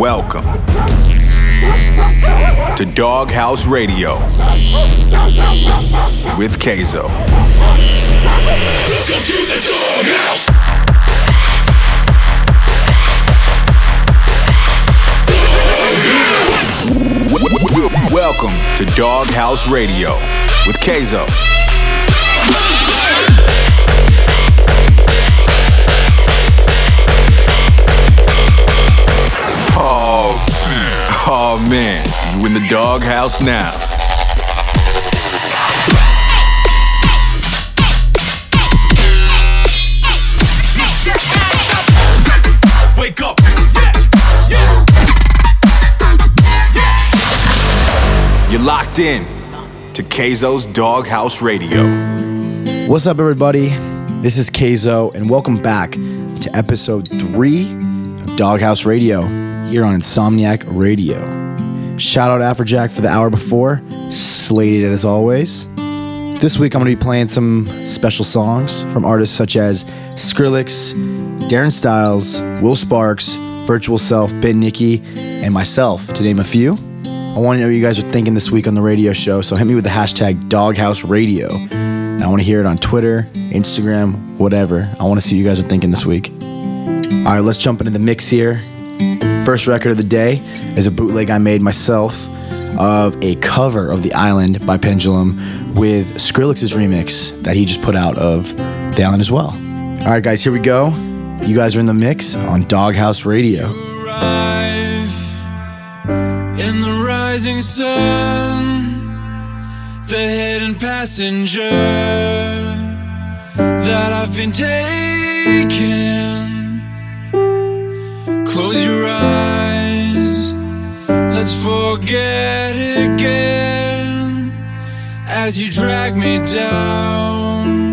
Welcome to Doghouse Radio with Kayzo. Welcome to the Doghouse. Welcome to Doghouse Radio with Kayzo. Oh man, you in the doghouse now. Wake up. You're locked in to Kayzo's Doghouse Radio. What's up, everybody? This is Kayzo, and welcome back to episode three of Doghouse Radio here on Insomniac Radio. Shout out Afrojack for the hour before, slated as always. This week, I'm going to be playing some special songs from artists such as Skrillex, Darren Styles, Will Sparks, Virtual Self, Ben Nicky, and myself, to name a few. I want to know what you guys are thinking this week on the radio show, so hit me with the hashtag Doghouse Radio. And I want to hear it on Twitter, Instagram, whatever. I want to see what you guys are thinking this week. All right, let's jump into the mix here. First record of the day is a bootleg I made myself of a cover of The Island by Pendulum with Skrillex's remix that he just put out of The Island as well. All right, guys, here we go. You guys are in the mix on Doghouse Radio. in the rising sun, the hidden passenger that I've been taking. Close your let's forget again as you drag me down.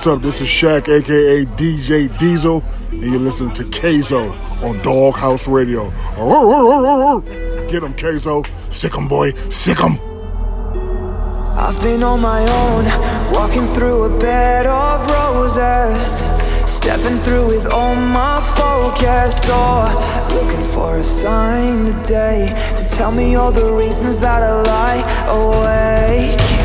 What's up? This is Shaq, aka DJ Diesel, and you're listening to Kayzo on Doghouse Radio. Get him, Kayzo. Sick him, boy. Sick him. I've been on my own, walking through a bed of roses, stepping through with all my focus. Oh, looking for a sign today to tell me all the reasons that I lie awake.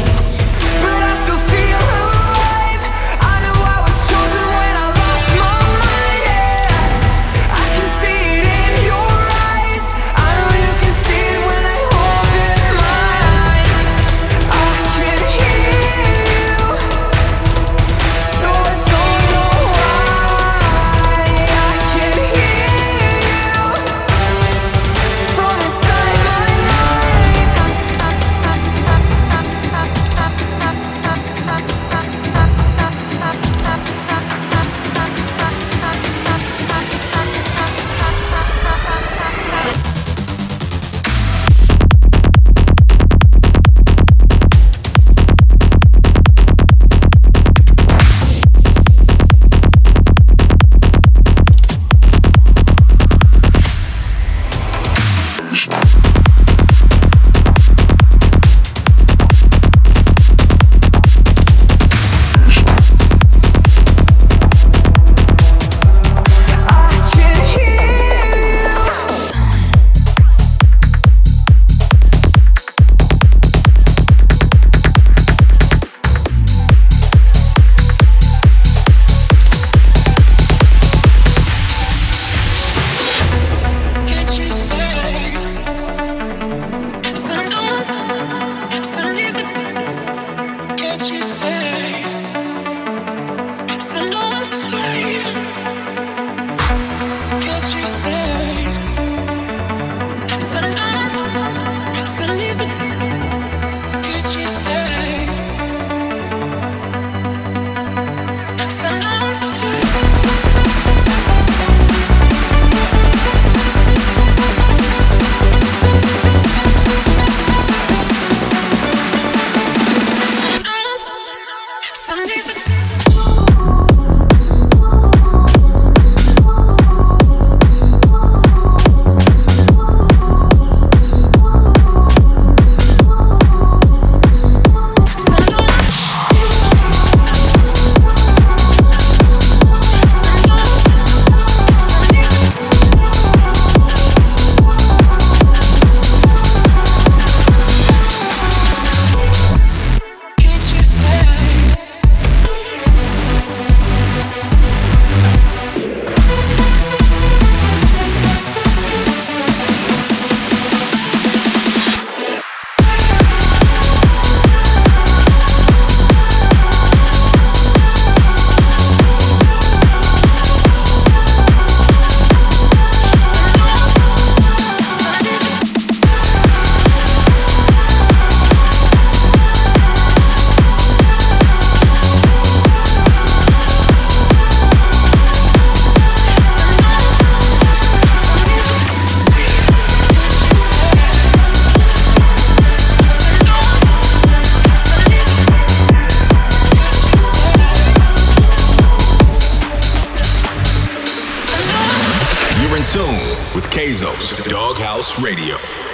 Radio.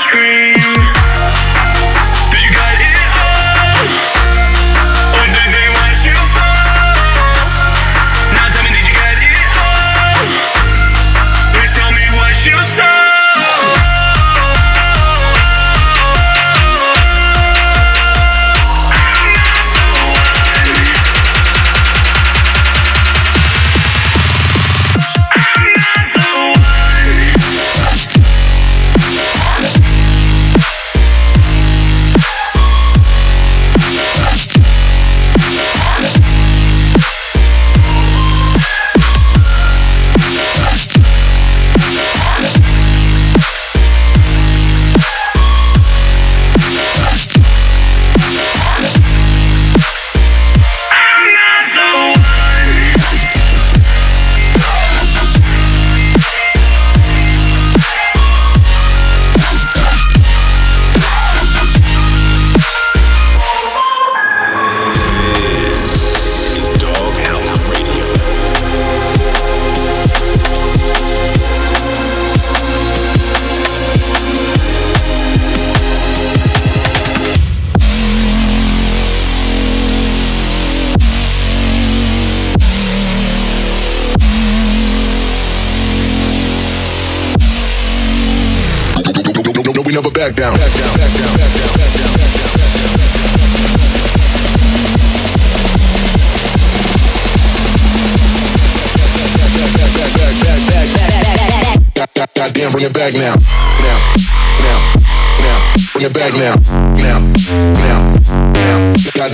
scream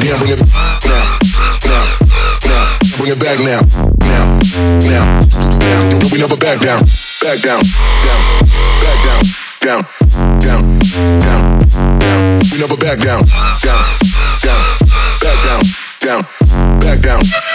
Now. Bring it now, now, now. Bring it back now, now, now, now. We never back down, back down, down, back down, down, down, down, down. We never back down, down, down, back down, down, back down.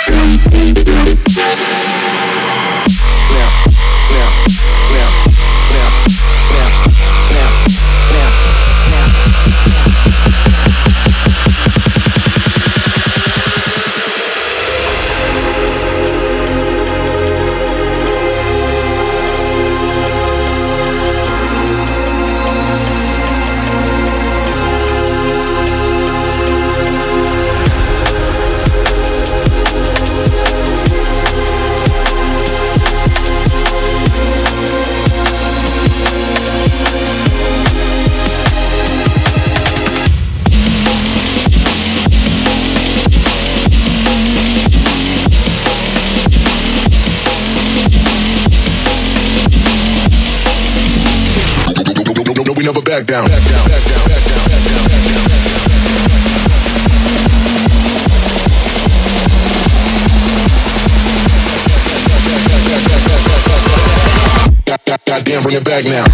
right now.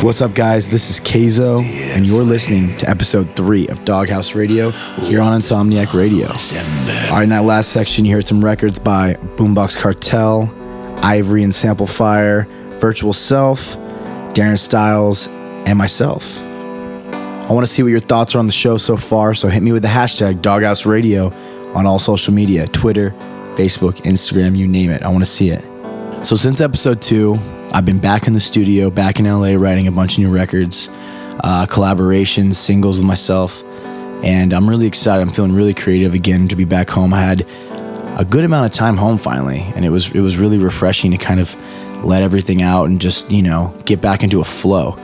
What's up, guys? This is Kayzo, and you're listening to episode three of Doghouse Radio here on Insomniac Radio. All right, in that last section, you heard some records by Boombox Cartel, Ivory and Samplifire, Virtual Self, Darren Styles, and myself. I want to see what your thoughts are on the show so far, so hit me with the hashtag Doghouse Radio on all social media Twitter, Facebook, Instagram, you name it. I want to see it. So, since episode two, I've been back in the studio, back in LA, writing a bunch of new records, uh, collaborations, singles with myself, and I'm really excited. I'm feeling really creative again to be back home. I had a good amount of time home finally, and it was it was really refreshing to kind of let everything out and just you know get back into a flow.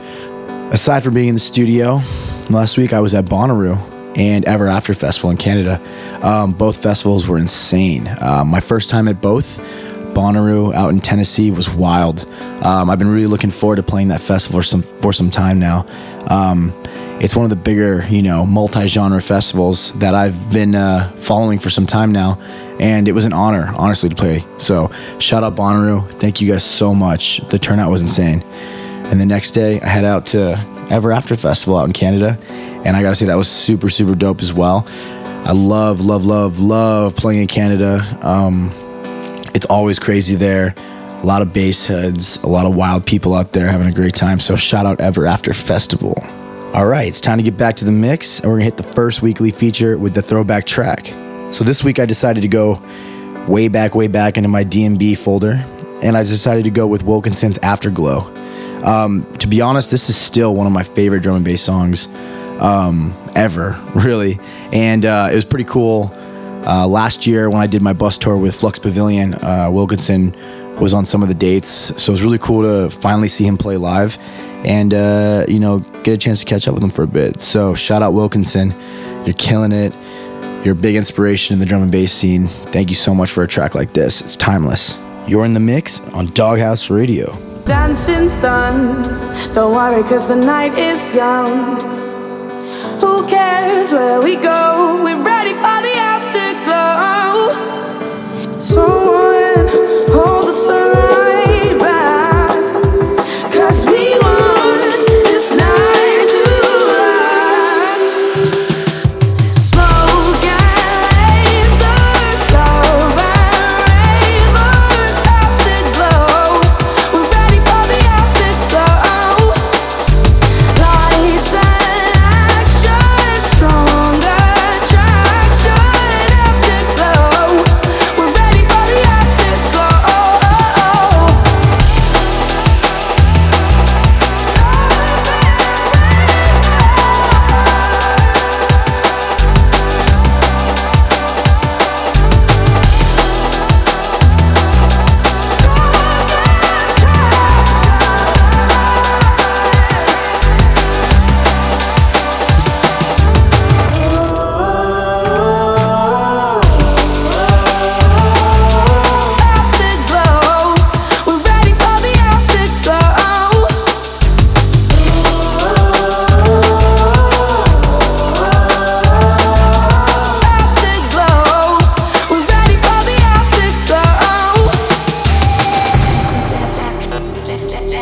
Aside from being in the studio, last week I was at Bonnaroo and Ever After Festival in Canada. Um, both festivals were insane. Uh, my first time at both. Bonnaroo out in Tennessee was wild. Um, I've been really looking forward to playing that festival for some for some time now. Um, it's one of the bigger, you know, multi-genre festivals that I've been uh, following for some time now, and it was an honor, honestly, to play. So shout out Bonnaroo, thank you guys so much. The turnout was insane. And the next day, I head out to Ever After Festival out in Canada, and I gotta say that was super super dope as well. I love love love love playing in Canada. Um, it's always crazy there. A lot of bass heads, a lot of wild people out there having a great time. So shout out Ever After Festival. All right, it's time to get back to the mix, and we're gonna hit the first weekly feature with the throwback track. So this week I decided to go way back, way back into my DNB folder, and I decided to go with Wilkinson's Afterglow. Um, to be honest, this is still one of my favorite drum and bass songs um, ever, really, and uh, it was pretty cool. Uh, last year, when I did my bus tour with Flux Pavilion, uh, Wilkinson was on some of the dates, so it was really cool to finally see him play live and uh, you know get a chance to catch up with him for a bit. So shout out Wilkinson, you're killing it. You're a big inspiration in the drum and bass scene. Thank you so much for a track like this. It's timeless. You're in the mix on Doghouse Radio. Dancing's done. Don't worry, cause the night is young. Who cares where we go? We're ready for the afterglow. Someone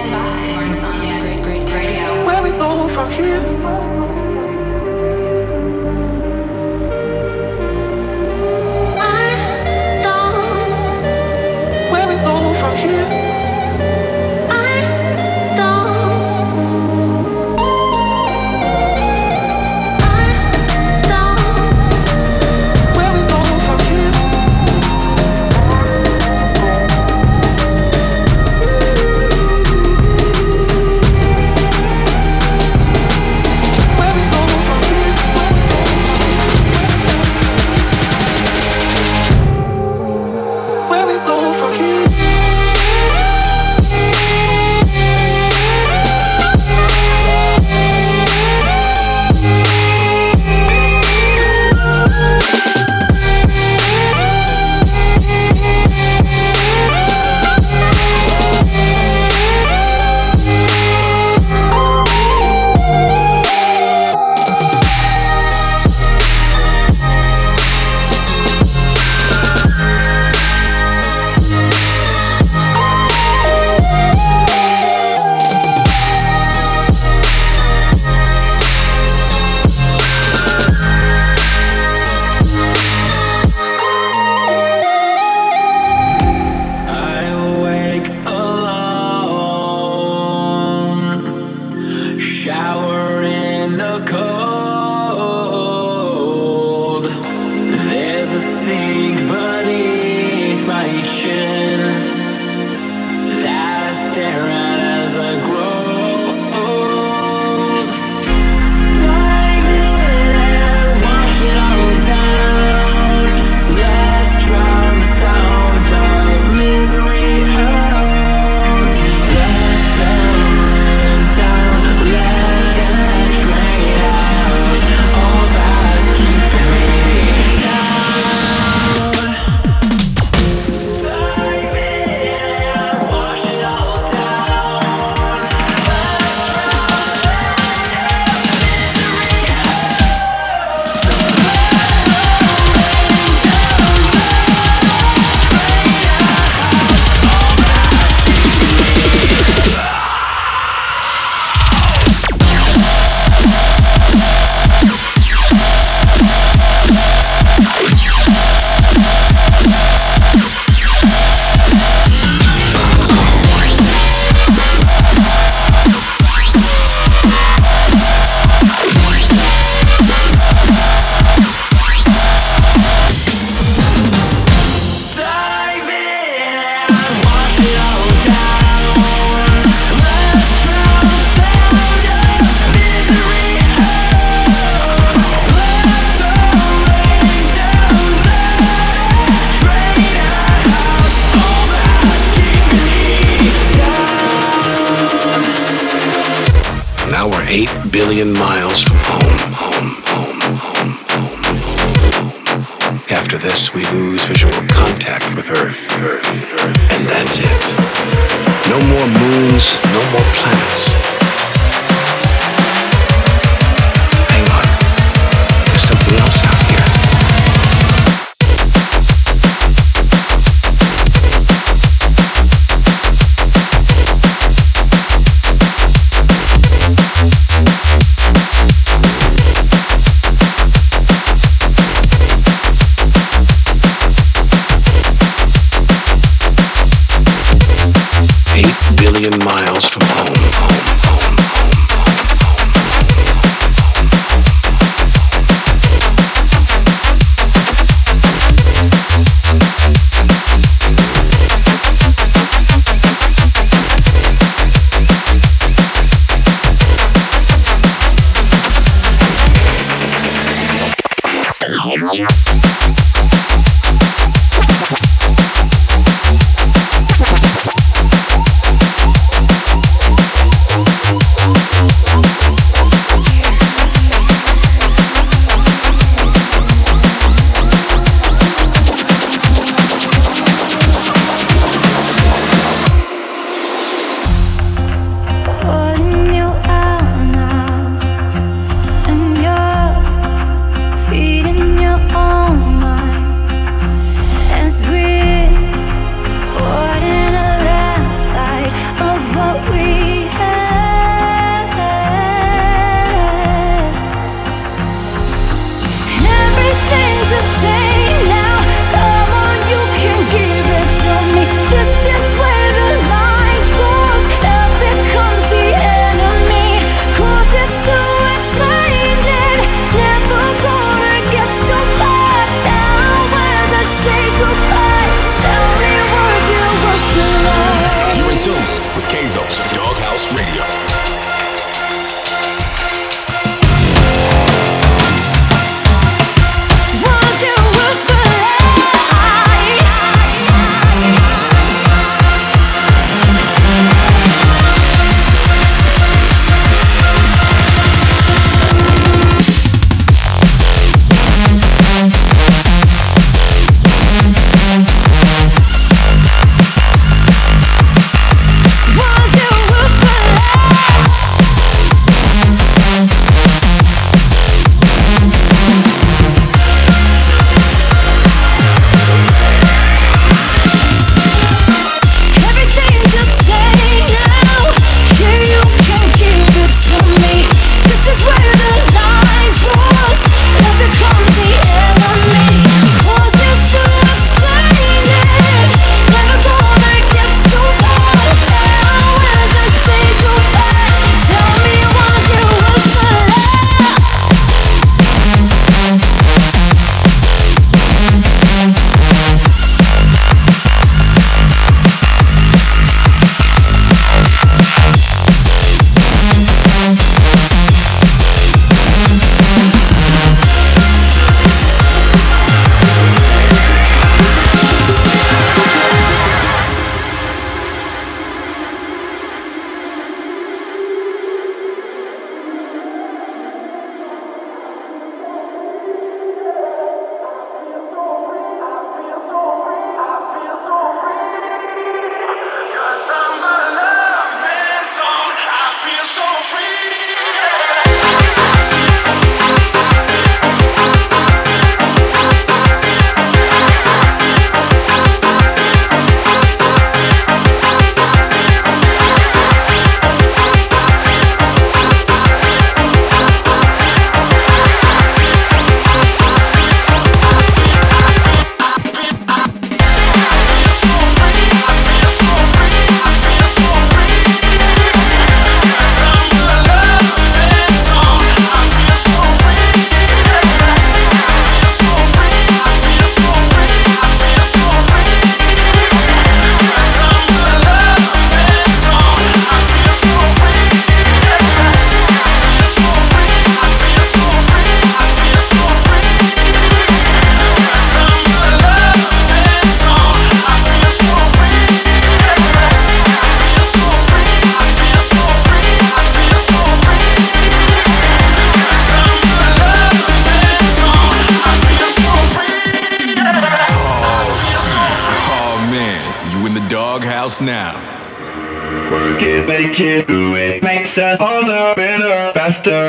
Stand by. Insomnia Great Great Radio. Where we go from here?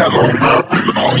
That's how long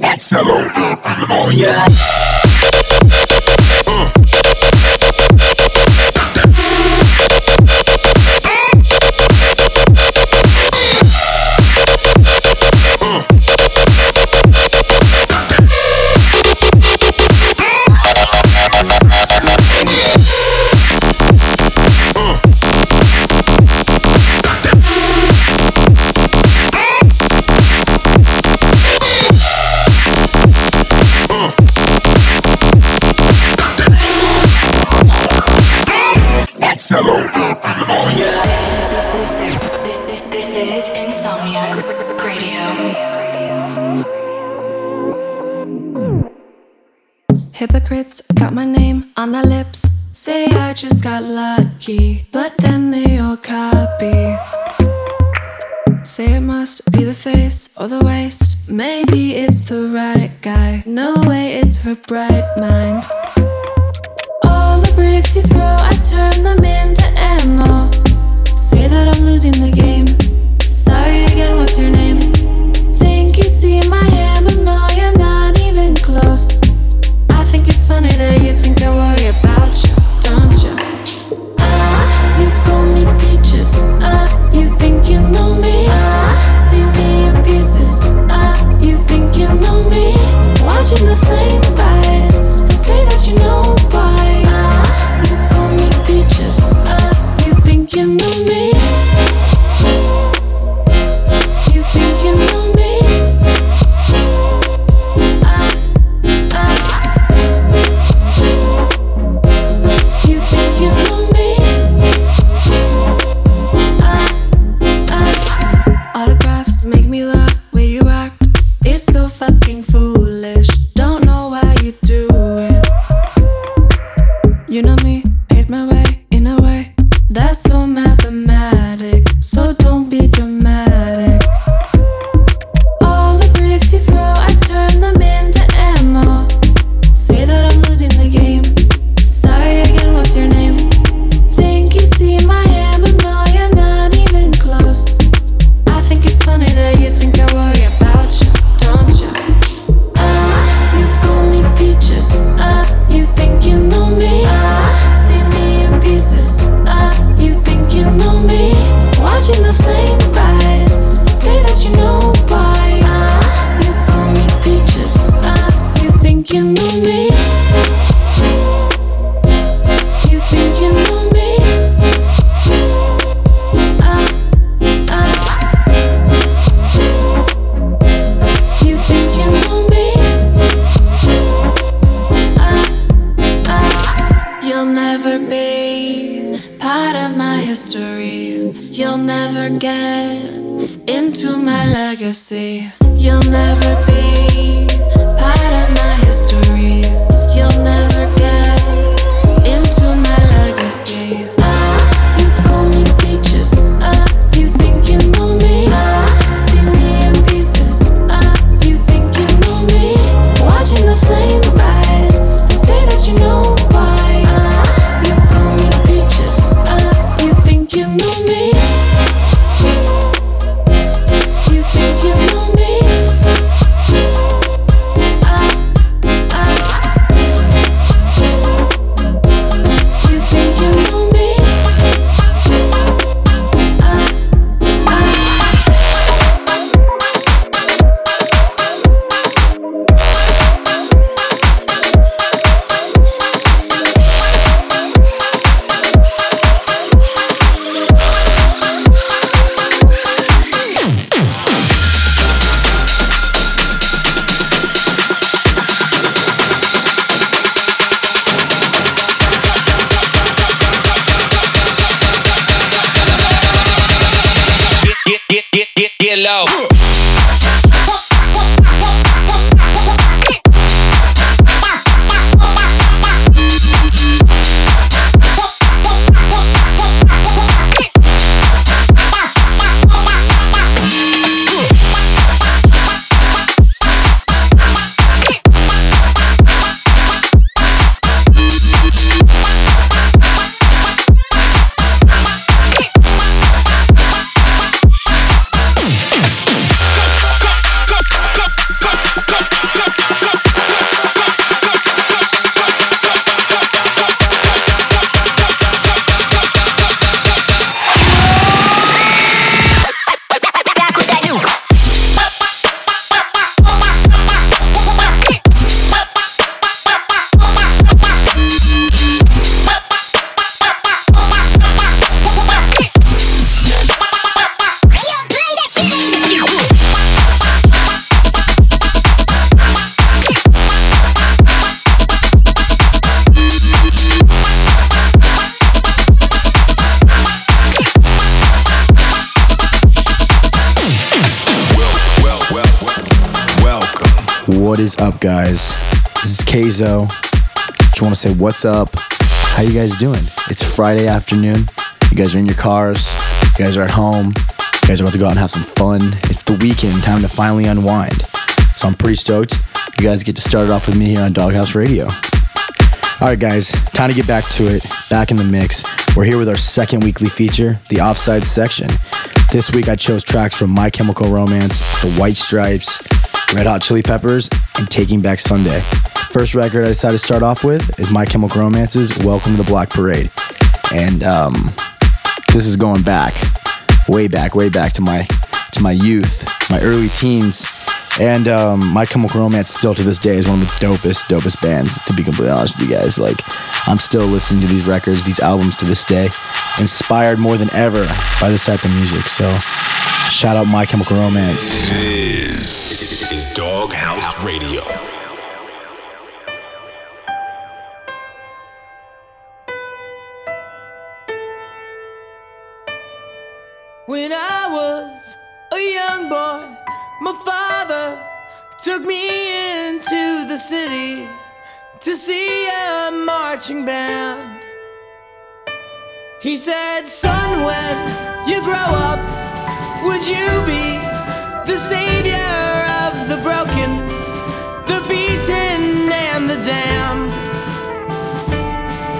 That's been on just got lucky, but then they all copy. Say it must be the face or the waist. Maybe it's the right guy. No way, it's her bright mind. All the bricks you throw, I turn them into ammo. Say that I'm losing the game. Into my legacy. You'll never be guys? This is Kayzo. Just want to say what's up. How you guys doing? It's Friday afternoon. You guys are in your cars. You guys are at home. You guys are about to go out and have some fun. It's the weekend, time to finally unwind. So I'm pretty stoked. You guys get to start it off with me here on Doghouse Radio. All right, guys, time to get back to it. Back in the mix. We're here with our second weekly feature, the Offside section. This week I chose tracks from My Chemical Romance, The White Stripes, Red Hot Chili Peppers, and Taking Back Sunday. First record I decided to start off with is My Chemical Romance's Welcome to the Black Parade. And um, this is going back, way back, way back to my to my youth, my early teens. And um, My Chemical Romance still to this day is one of the dopest, dopest bands, to be completely honest with you guys. Like, I'm still listening to these records, these albums to this day, inspired more than ever by this type of music. So, shout out My Chemical Romance. This is Doghouse Radio. When I was a young boy, my father took me into the city to see a marching band. He said, Son, when you grow up, would you be the savior of the broken, the beaten, and the damned?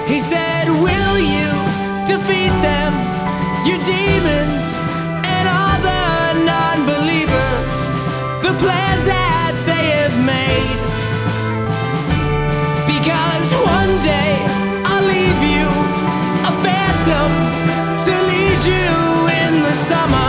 He said, Will you defeat them, your demons, and all the non believers, the plans that they have made? Because one day I'll leave you a phantom to lead you in the summer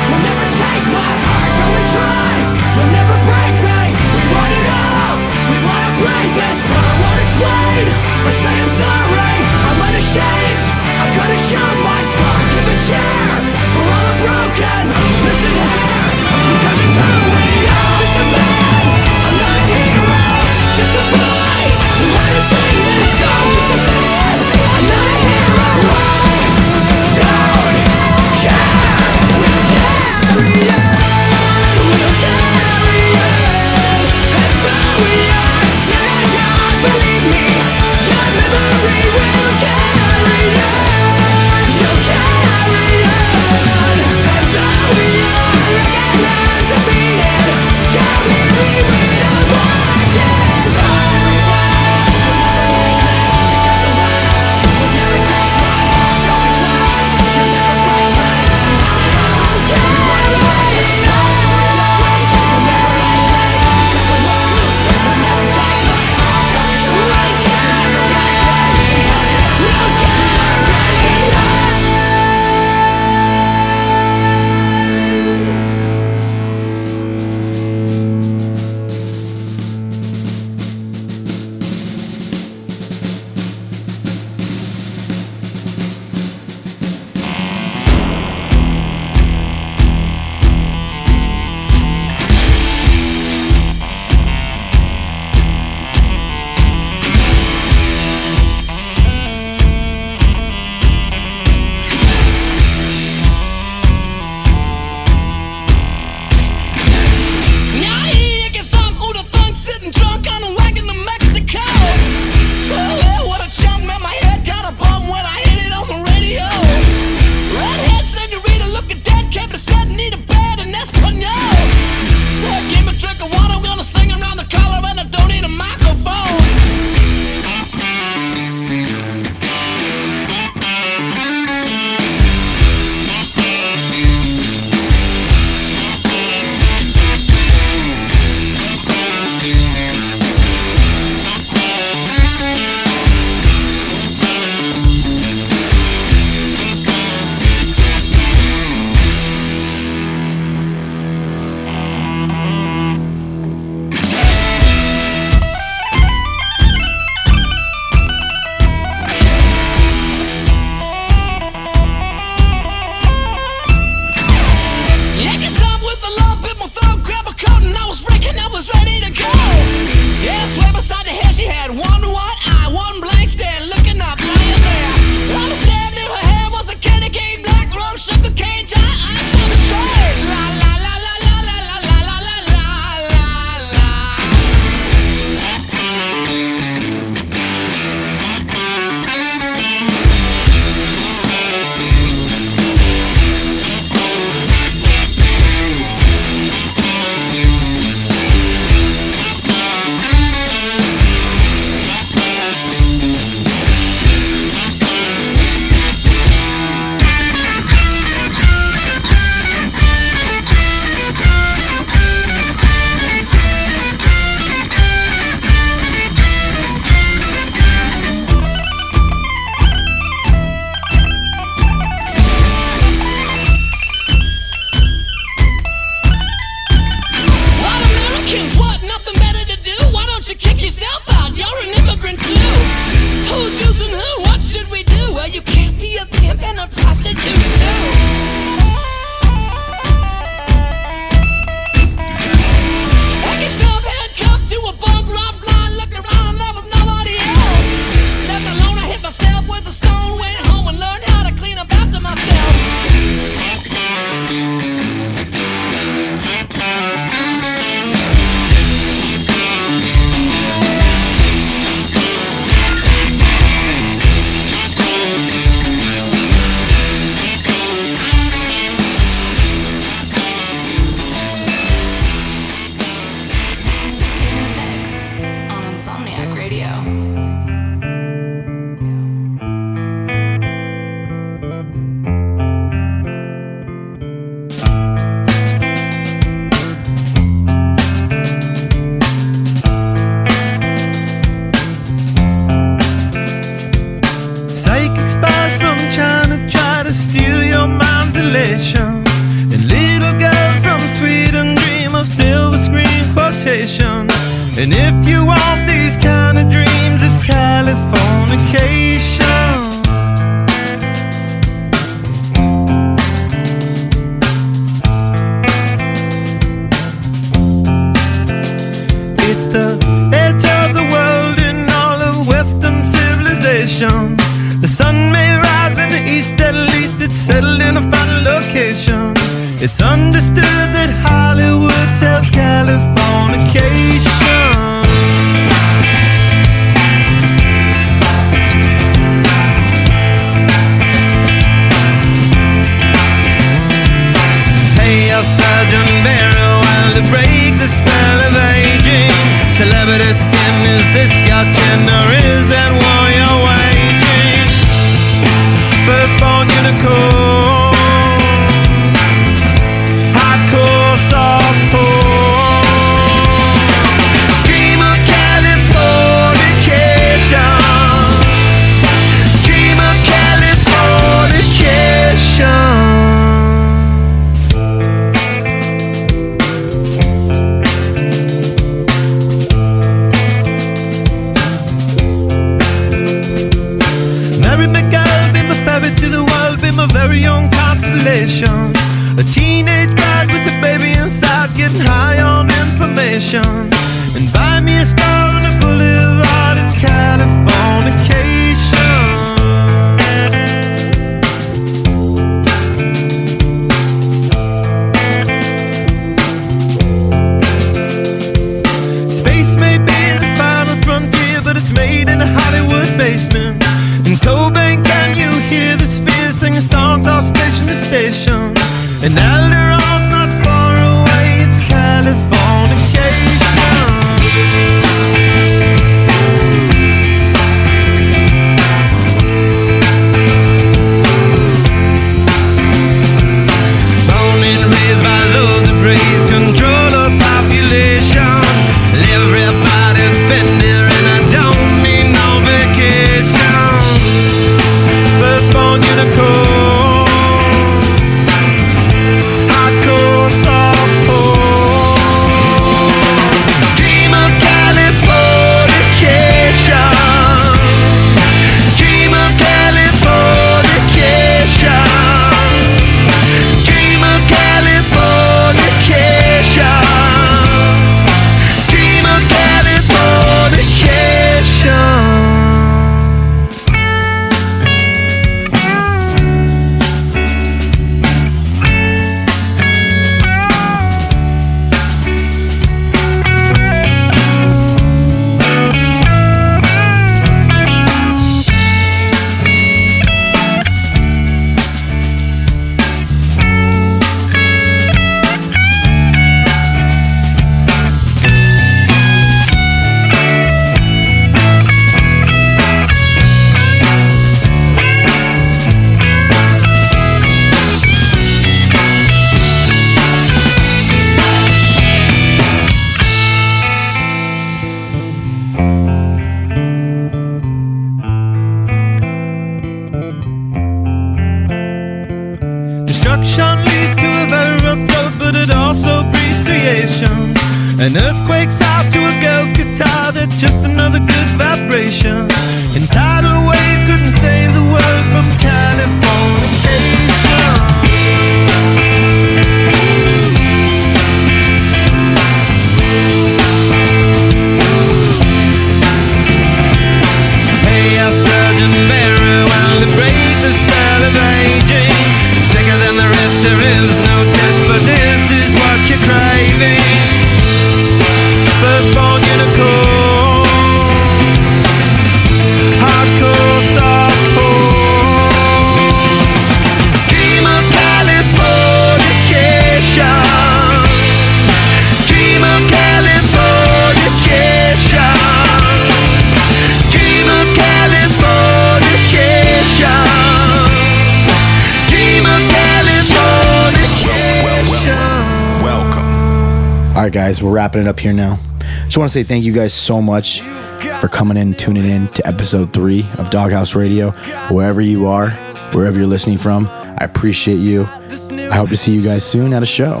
up here now. Just want to say thank you guys so much for coming in tuning in to episode three of Doghouse Radio. Wherever you are, wherever you're listening from, I appreciate you. I hope to see you guys soon at a show.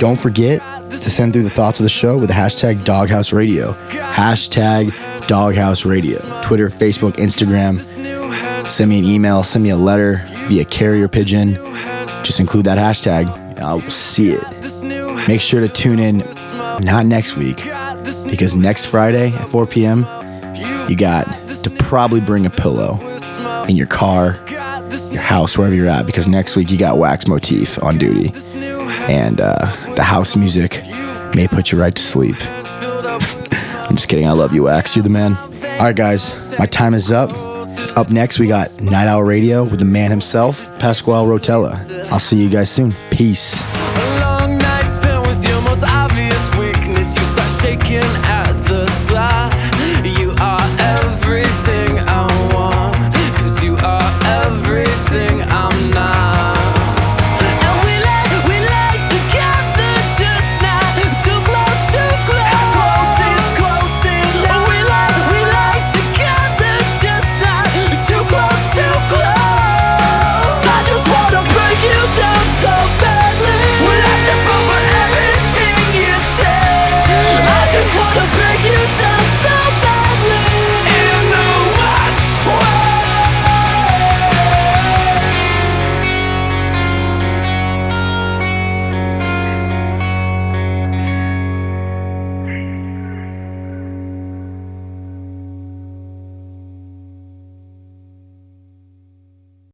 Don't forget to send through the thoughts of the show with the hashtag Doghouse Radio. Hashtag Doghouse Radio. Twitter, Facebook, Instagram. Send me an email, send me a letter via carrier pigeon. Just include that hashtag I will see it. Make sure to tune in not next week because next Friday at 4 p.m., you got to probably bring a pillow in your car, your house, wherever you're at, because next week you got Wax Motif on duty. And uh, the house music may put you right to sleep. I'm just kidding. I love you, Wax. You're the man. All right, guys, my time is up. Up next, we got Night Owl Radio with the man himself, Pasquale Rotella. I'll see you guys soon. Peace. A